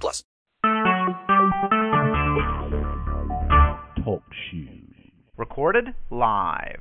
plus. Talk shoes. Recorded live.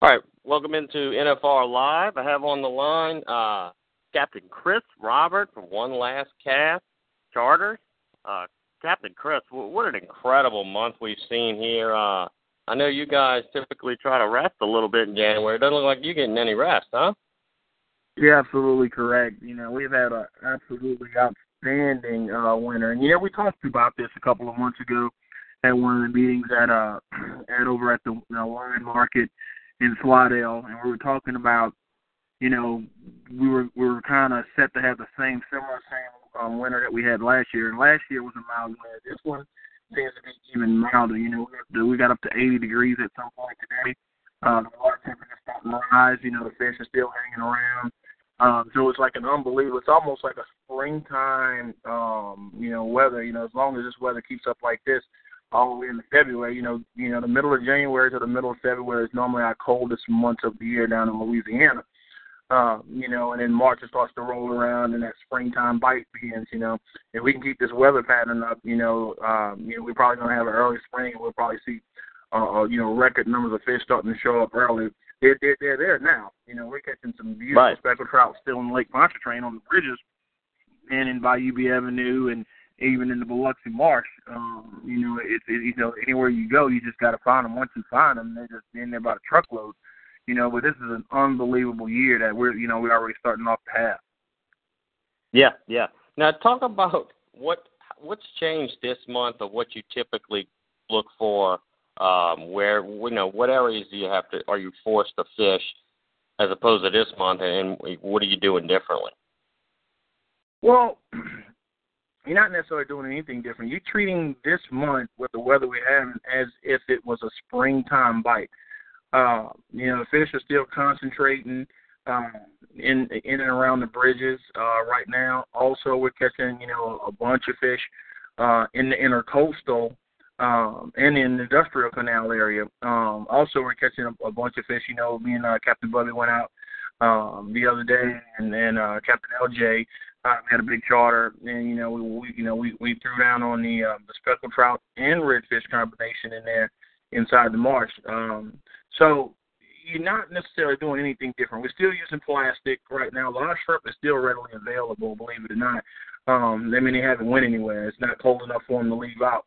All right, welcome into NFR Live. I have on the line uh, Captain Kris Robert from One Last Cast Charter. Uh, Captain Kris, what an incredible month we've seen here. Uh, I know you guys typically try to rest a little bit in January. It doesn't look like you're getting any rest, huh? You're absolutely correct. You know, we've had an absolutely outstanding uh, winter, and know, we talked about this a couple of months ago at one of the meetings at uh at over at the you Lion Market in Slidell, and we were talking about, you know, we were we were kind of set to have the same similar same um, winter that we had last year. And last year was a mild winter. This one seems to be even milder. You know, we got up to 80 degrees at some point today. Uh, the water temperature starting to rise. You know, the fish are still hanging around. Um, so it's like an unbelievable. It's almost like a springtime, um, you know, weather. You know, as long as this weather keeps up like this, all the way into February. You know, you know, the middle of January to the middle of February is normally our coldest months of the year down in Louisiana. Um, you know, and then March it starts to roll around and that springtime bite begins, you know. If we can keep this weather pattern up, you know, um, you know, we're probably gonna have an early spring and we'll probably see uh, uh you know, record numbers of fish starting to show up early. They're they're, they're there now. You know, we're catching some beautiful right. speckled trout still in Lake Pontchartrain on the bridges and in Bayou Bienvenue and even in the Biloxi Marsh. Um, you know, it's it, you know, anywhere you go you just gotta find them. Once you find them, they're just in there by the truckload you know, but this is an unbelievable year that we're, you know, we're already starting off to have. Yeah, yeah. Now talk about what what's changed this month of what you typically look for. Um, where you know what areas do you have to are you forced to fish as opposed to this month, and what are you doing differently? Well, you're not necessarily doing anything different. You're treating this month with the weather we have as if it was a springtime bite. Uh, you know, the fish are still concentrating um, in in and around the bridges uh, right now. Also, we're catching you know a bunch of fish uh, in the intercoastal um, and in the industrial canal area. Um, also, we're catching a, a bunch of fish. You know, me and uh, Captain Bubby went out um, the other day, and then uh, Captain LJ uh, had a big charter, and you know we, we you know we we threw down on the uh, the speckled trout and redfish combination in there inside the marsh. Um, so you're not necessarily doing anything different. We're still using plastic right now. Live shrimp is still readily available, believe it or not. Um, I mean, they haven't went anywhere. It's not cold enough for them to leave out.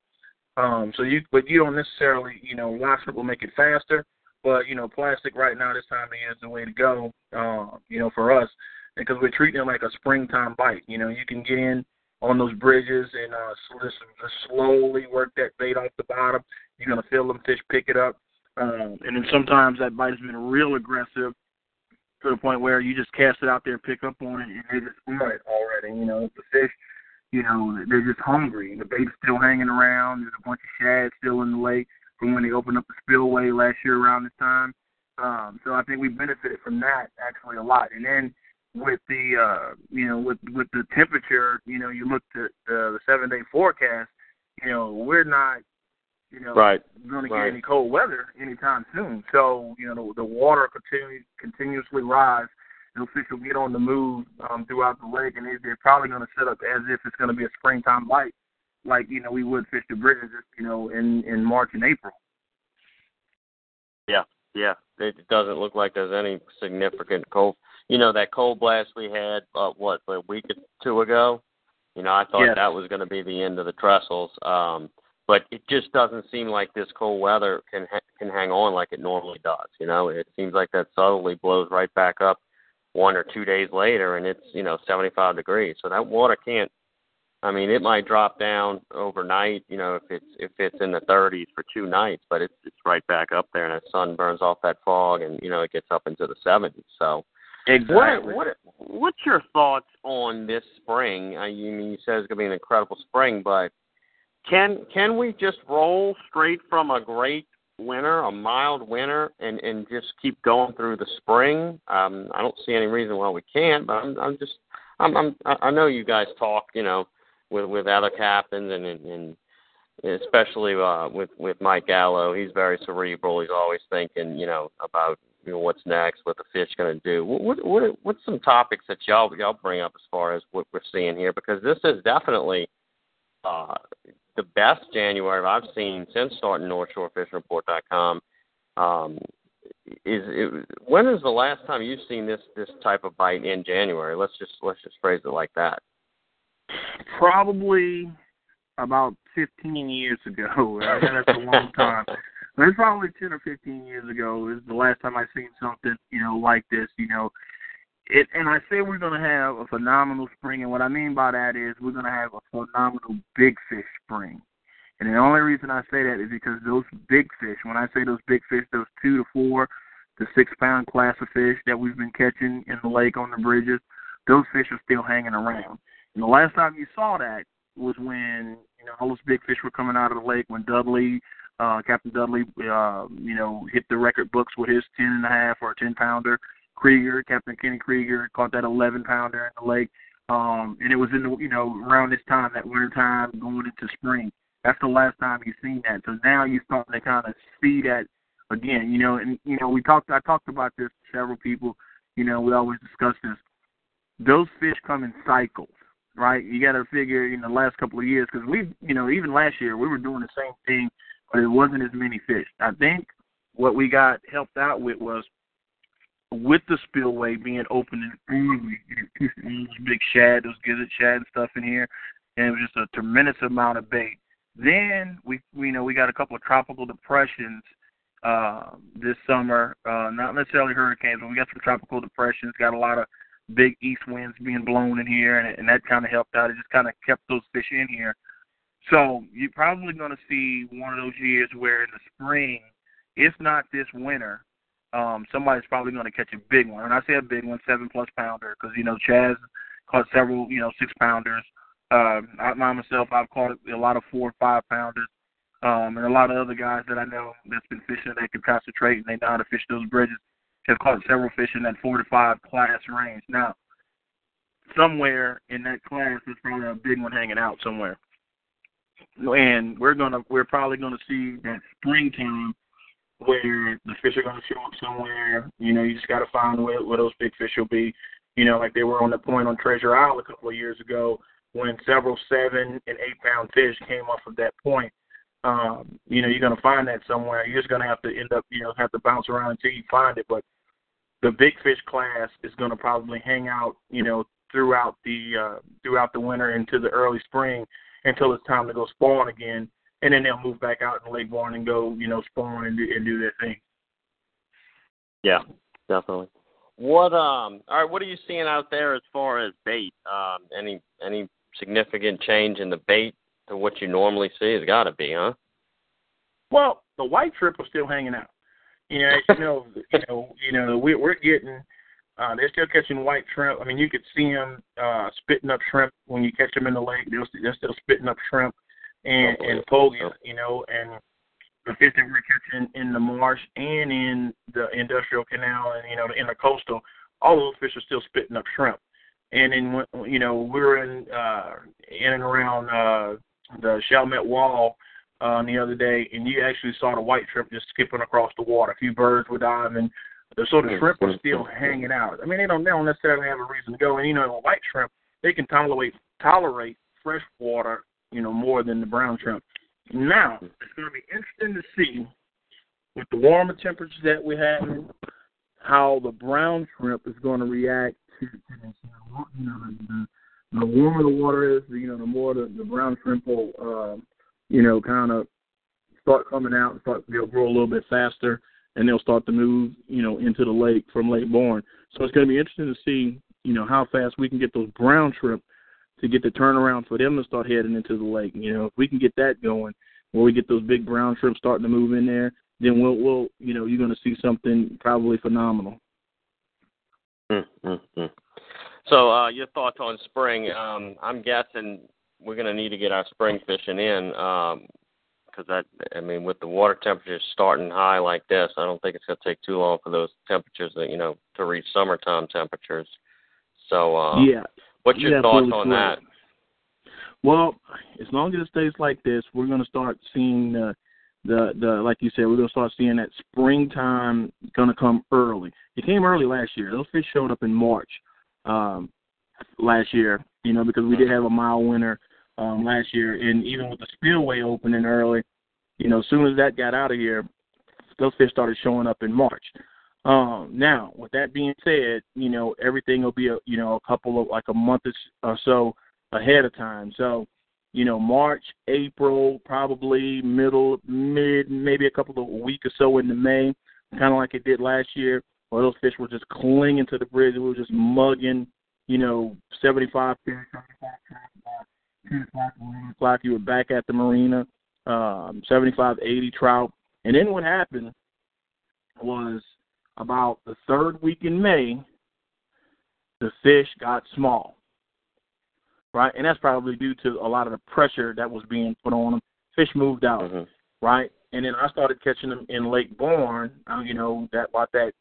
Um, so you, but you don't necessarily, you know, shrimp will make it faster. But you know, plastic right now this time of year is the way to go. Uh, you know, for us, because we're treating it like a springtime bite. You know, you can get in on those bridges and uh, just slowly work that bait off the bottom. You're gonna feel them fish pick it up um, and then sometimes that bite has been real aggressive to the point where you just cast it out there, pick up on it, and they just it already. You know, the fish, you know, they're just hungry. The bait's still hanging around. There's a bunch of shad still in the lake from when they opened up the spillway last year around this time. Um, so I think we benefited from that actually a lot. And then with the uh, you know with with the temperature, you know, you look at uh, the seven day forecast. You know, we're not you know, right. going to right. get any cold weather anytime soon. So, you know, the, the water continue continuously rise. Those fish will get on the move um, throughout the lake, and they, they're probably going to set up as if it's going to be a springtime bite, like you know we would fish the bridges, you know, in in March and April. Yeah, yeah. It doesn't look like there's any significant cold. You know that cold blast we had, uh, what, a week or two ago. You know, I thought yes. that was going to be the end of the trestles. Um, but it just doesn't seem like this cold weather can ha- can hang on like it normally does. You know, it seems like that subtly blows right back up one or two days later, and it's you know 75 degrees. So that water can't. I mean, it might drop down overnight. You know, if it's if it's in the 30s for two nights, but it's it's right back up there, and the sun burns off that fog, and you know it gets up into the 70s. So Exactly. What, what what's your thoughts on this spring? I mean, you said it's going to be an incredible spring, but can can we just roll straight from a great winter, a mild winter, and and just keep going through the spring? Um, I don't see any reason why we can't, but I'm I'm just I'm I'm I know you guys talk, you know, with with other captains and and, and especially uh, with with Mike Gallo. He's very cerebral. He's always thinking, you know, about you know what's next, what the fish going to do. What what what's some topics that y'all y'all bring up as far as what we're seeing here? Because this is definitely uh, the best January I've seen since starting NorthShoreFishingReport.com. Um, is it, when is the last time you've seen this this type of bite in January? Let's just let's just phrase it like that. Probably about 15 years ago. That's a long time. It's probably 10 or 15 years ago is the last time I seen something, you know, like this. You know, it. And I say we're going to have a phenomenal spring, and what I mean by that is we're going to have a phenomenal big fish spring. And the only reason I say that is because those big fish, when I say those big fish, those two to four to six pound class of fish that we've been catching in the lake on the bridges, those fish are still hanging around. And the last time you saw that was when you know all those big fish were coming out of the lake when Dudley, uh, Captain Dudley, uh, you know, hit the record books with his ten and a half or ten pounder. Krieger, Captain Kenny Krieger, caught that eleven pounder in the lake. Um, and it was in the you know around this time, that winter time, going into spring. That's the last time you've seen that. So now you're starting to kind of see that again. You know, and you know we talked. I talked about this to several people. You know, we always discuss this. Those fish come in cycles right? You got to figure in the last couple of years because we, you know, even last year we were doing the same thing, but it wasn't as many fish. I think what we got helped out with was with the spillway being open and early, big shad, those gizzard shad and stuff in here, and it was just a tremendous amount of bait. Then we, we you know, we got a couple of tropical depressions uh, this summer. Uh, not necessarily hurricanes, but we got some tropical depressions. Got a lot of big east winds being blown in here, and, and that kind of helped out. It just kind of kept those fish in here. So you're probably going to see one of those years where in the spring, if not this winter, um, somebody's probably going to catch a big one. And I say a big one, seven plus pounder, because you know Chaz caught several, you know, six pounders. Uh, I myself, I've caught a lot of four or five pounders, um, and a lot of other guys that I know that's been fishing, they can concentrate and they know how to fish those bridges have caught several fish in that four to five class range. Now, somewhere in that class, there's probably a big one hanging out somewhere. And we're gonna, we're probably gonna see that springtime where the fish are gonna show up somewhere. You know, you just gotta find where, where those big fish will be. You know, like they were on the point on Treasure Isle a couple of years ago when several seven and eight pound fish came off of that point um, you know, you're going to find that somewhere. You're just going to have to end up, you know, have to bounce around until you find it. But the big fish class is going to probably hang out, you know, throughout the uh, throughout the winter into the early spring until it's time to go spawn again, and then they'll move back out in Lake Borgne and go, you know, spawn and do, and do their thing. Yeah, definitely. What um all right, what are you seeing out there as far as bait? Um any any significant change in the bait to what you normally see has got to be, huh? Well, the white trip is still hanging out. You know, you know, you know, you know, we, we're getting. Uh, they're still catching white shrimp. I mean, you could see them uh, spitting up shrimp when you catch them in the lake. They're, they're still spitting up shrimp and oh, and pogies, you know, and the fish that we're catching in the marsh and in the industrial canal and you know the intercoastal, all those fish are still spitting up shrimp. And then you know we're in uh, in and around uh, the Chalmette Wall uh, the other day, and you actually saw the white shrimp just skipping across the water. A few birds were diving. So the shrimp are still hanging out. I mean, they don't they don't necessarily have a reason to go. And you know, the white shrimp they can tolerate tolerate fresh water, you know, more than the brown shrimp. Now it's going to be interesting to see with the warmer temperatures that we're having, how the brown shrimp is going to react to. You know, the, the warmer the water is, you know, the more the, the brown shrimp will, uh, you know, kind of start coming out and start they'll grow a little bit faster, and they'll start to move, you know, into the lake from Lake Borgne. So it's going to be interesting to see, you know, how fast we can get those brown shrimp to get the turnaround for them to start heading into the lake. You know, if we can get that going, where we get those big brown shrimp starting to move in there, then we'll, we'll, you know, you're going to see something probably phenomenal. Mm-hmm. So, uh, your thoughts on spring? Um, I'm guessing we're going to need to get our spring fishing in because that, I mean, with the water temperatures starting high like this, I don't think it's going to take too long for those temperatures that you know to reach summertime temperatures. So, uh, yeah. What's your Yeah, thoughts on that? Well, as long as it stays like this, we're going to start seeing the the the like you said, we're going to start seeing that springtime going to come early. It came early last year. Those fish showed up in March um, last year, you know, because we did have a mild winter um, last year, and even with the spillway opening early, you know, as soon as that got out of here, those fish started showing up in March. Um, now, with that being said, you know, everything will be a you know a couple of like a month or so ahead of time. So, you know, March, April, probably middle, mid, maybe a couple of week or so into May, kind of like it did last year, where those fish were just clinging to the bridge. We were just mugging, you know, 75 fish, 75 trout, 10 o'clock, 11 o'clock, you were back at the marina, um, 75, 80 trout. And then what happened was about the third week in May, the fish got small right? And that's probably due to a lot of the pressure that was being put on them. Fish moved out, hmm right? And then I started catching them in Lake Borgne, uh, you know, that about that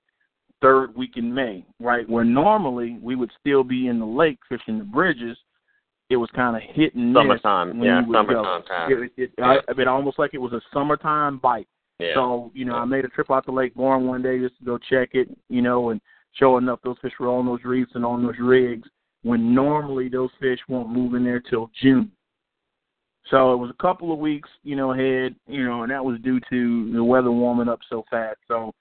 third week in May, right? Where normally we would still be in the lake fishing the bridges. It was kind of hit and miss Summertime, yeah, would go. summertime time. It, it, I, I mean, almost like it was a summertime bite. Yeah. So, you know, I made a trip out to Lake Borgne one day just to go check it, you know, and sure enough, those fish were on those reefs and on those rigs when normally those fish won't move in there till June. So it was a couple of weeks, you know, ahead, you know, and that was due to the weather warming up so fast. So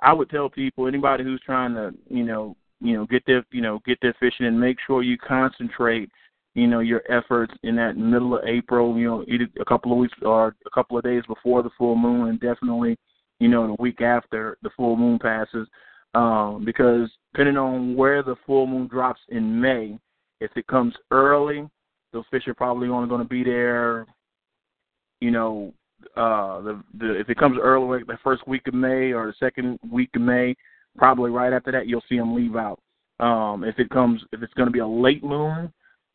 I would tell people, anybody who's trying to, you know, you know, get their, you know, get their fishing and make sure you concentrate, you know, your efforts in that middle of April, you know, either a couple of weeks or a couple of days before the full moon and definitely, you know, the week after the full moon passes. Um, because depending on where the full moon drops in May, if it comes early, those fish are probably only going to be there, you know, uh, the, the if it comes early, like the first week of May or the second week of May, probably right after that, you'll see them leave out. Um, if it comes, if it's going to be a late moon,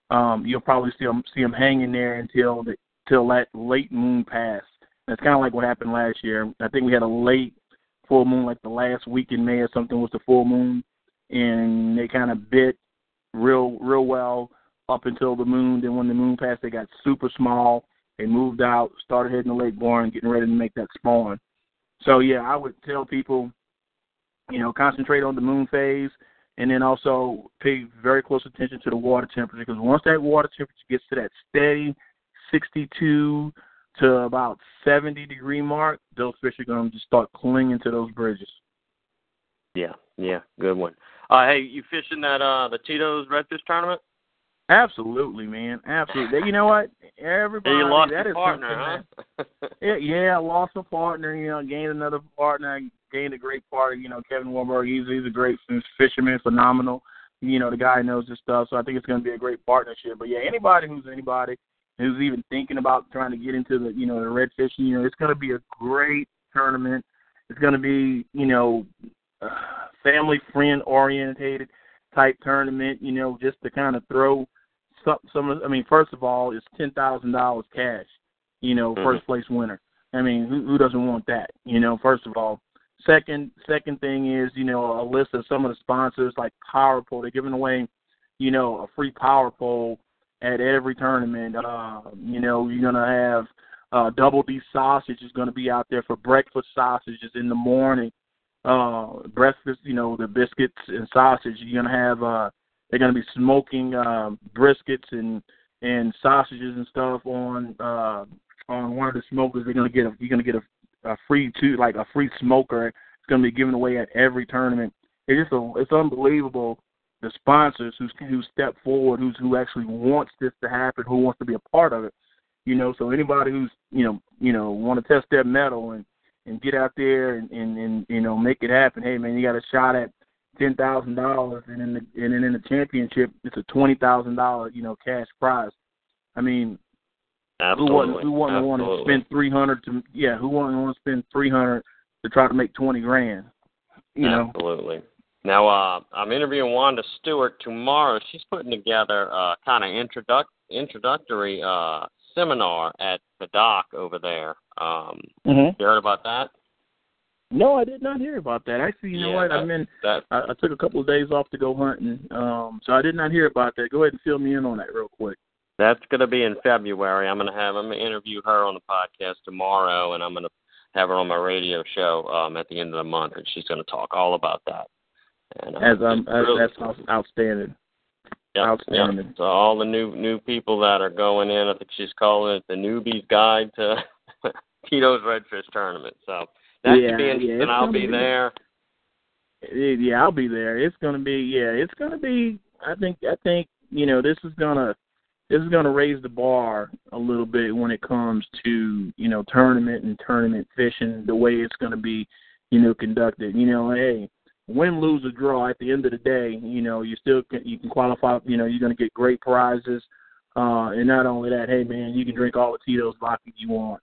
um, you'll probably see them see them hanging there until the till that late moon pass. That's kind of like what happened last year. I think we had a late full moon, like the last week in May or something was the full moon, and they kind of bit real real well up until the moon. Then when the moon passed, they got super small. They moved out, started heading to Lake Borgne, getting ready to make that spawn. So yeah, I would tell people, you know, concentrate on the moon phase, and then also pay very close attention to the water temperature because once that water temperature gets to that steady 62 to about 70 degree mark, those fish are going to just start clinging to those bridges. Yeah, yeah, good one. Uh, hey, you fishing that uh the Tito's redfish tournament? Absolutely, man. Absolutely. You know what? Everybody, you lost that your partner, huh? yeah, yeah, I lost a partner. You know, gained another partner. Gained a great partner. You know, Kevin Warburg. He's he's a great fisherman, phenomenal. You know, the guy knows his stuff. So I think it's going to be a great partnership. But yeah, anybody who's anybody who's even thinking about trying to get into the you know the red fishing, you know, it's going to be a great tournament. It's going to be you know uh, family friend orientated type tournament. You know, just to kind of throw some some. I mean, first of all, it's ten thousand dollars cash. You know, Mhm. first place winner. I mean, who, who doesn't want that? You know, first of all. Second, second thing is, you know, a list of some of the sponsors like Power Pole. They're giving away, you know, a free Power Pole at every tournament. Uh, you know, you're gonna have uh, Double D sausage is gonna be out there for breakfast sausages in the morning. Uh, breakfast, you know, the biscuits and sausage. You're gonna have. Uh, they're gonna be smoking um, briskets and and sausages and stuff on uh, on one of the smokers. They're gonna get a. You're gonna get a, a free two like a free smoker. It's gonna be given away at every tournament. It's just a, it's unbelievable the sponsors who who step forward, who's who actually wants this to happen, who wants to be a part of it. You know, so anybody who's you know you know want to test their mettle and and get out there and and, and you know make it happen. Hey man, you got a shot at ten thousand dollars, and in the and then in the championship, it's a twenty thousand dollar you know cash prize. I mean, who wouldn't who wouldn't want to spend three hundred to yeah who wouldn't want to spend three hundred to try to make twenty grand? You know, Absolutely. Now, uh, I'm interviewing Wanda Stewart tomorrow. She's putting together a kind of introduc- introductory uh, seminar at the dock over there. Um, Mm-hmm. You heard about that? No, I did not hear about that. Actually, you know Yeah, what? that- I mean, That I, I took a couple of days off to go hunting, um, so I did not hear about that. Go ahead and fill me in on that real quick. That's going to be in February. I'm going to have I'm going to interview her on the podcast tomorrow, and I'm going to have her on my radio show um, at the end of the month, and she's going to talk all about that. And, uh, As um, it's as, really that's outstanding. yeah, outstanding. Yeah. So all the new new people that are going in, I think she's calling it the newbie's guide to Tito's Redfish Tournament. So that Yeah, should be interesting. it's I'll be be- there. Yeah, I'll be there. It's gonna be yeah, it's gonna be. I think I think you know this is gonna this is gonna raise the bar a little bit when it comes to you know tournament and tournament fishing. The way it's gonna be you know conducted. You know, hey, win, lose, or draw. At the end of the day, you know you still can, you can qualify. You know you're gonna get great prizes. Uh, and not only that, hey man, you can drink all the Tito's vodka you want.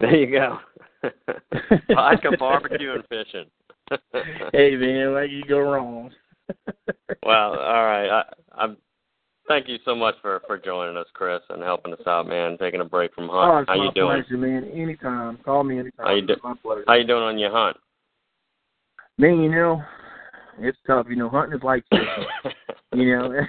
There you go. Vodka, barbecue, and fishing. hey man, where you go wrong? well, all right. I, I'm. Thank you so much for for joining us, Kris, and helping us out, man. Taking a break from Oh, it's How my you doing? pleasure, man. Anytime. Call me anytime. How you do- my pleasure. How you doing on your hunt? Man, you know, it's tough. You know, hunting is like fishing. you know,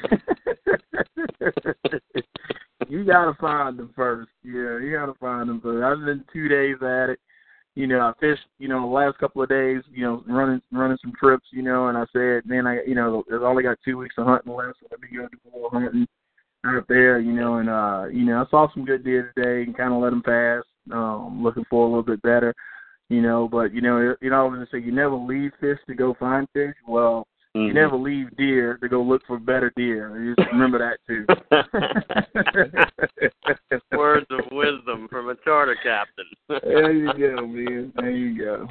you gotta find them first. Yeah, you gotta find them first. I've been two days at it. You know, I fished. You know, the last couple of days. You know, running running some trips. You know, and I said, man, I you know, I've only got two weeks of hunting left, so let me go do more hunting out there. You know, and uh, you know, I saw some good deer today and kind of let them pass. Um, looking for a little bit better. You know, but you know, you know, I was gonna say you never leave fish to go find fish. Well, you Mhm. never leave deer to go look for better deer. You just remember that too. Words of wisdom from a charter captain. There you go, man. There you go.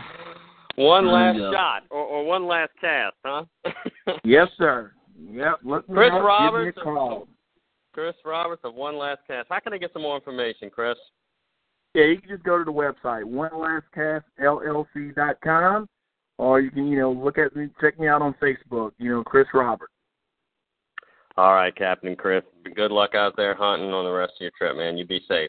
one There last go. shot or, or one last cast, huh? Yes, sir. Yep. Look me Kris up, Roberts. Give me a call. Kris Roberts of One Last Cast. How can I get some more information, Kris? Yeah, you can just go to the website onelastcastllc.com, or you can you know look at me, check me out on Facebook. You know, Kris Roberts. All right, Captain Kris. Good luck out there hunting on the rest of your trip, man. You be safe.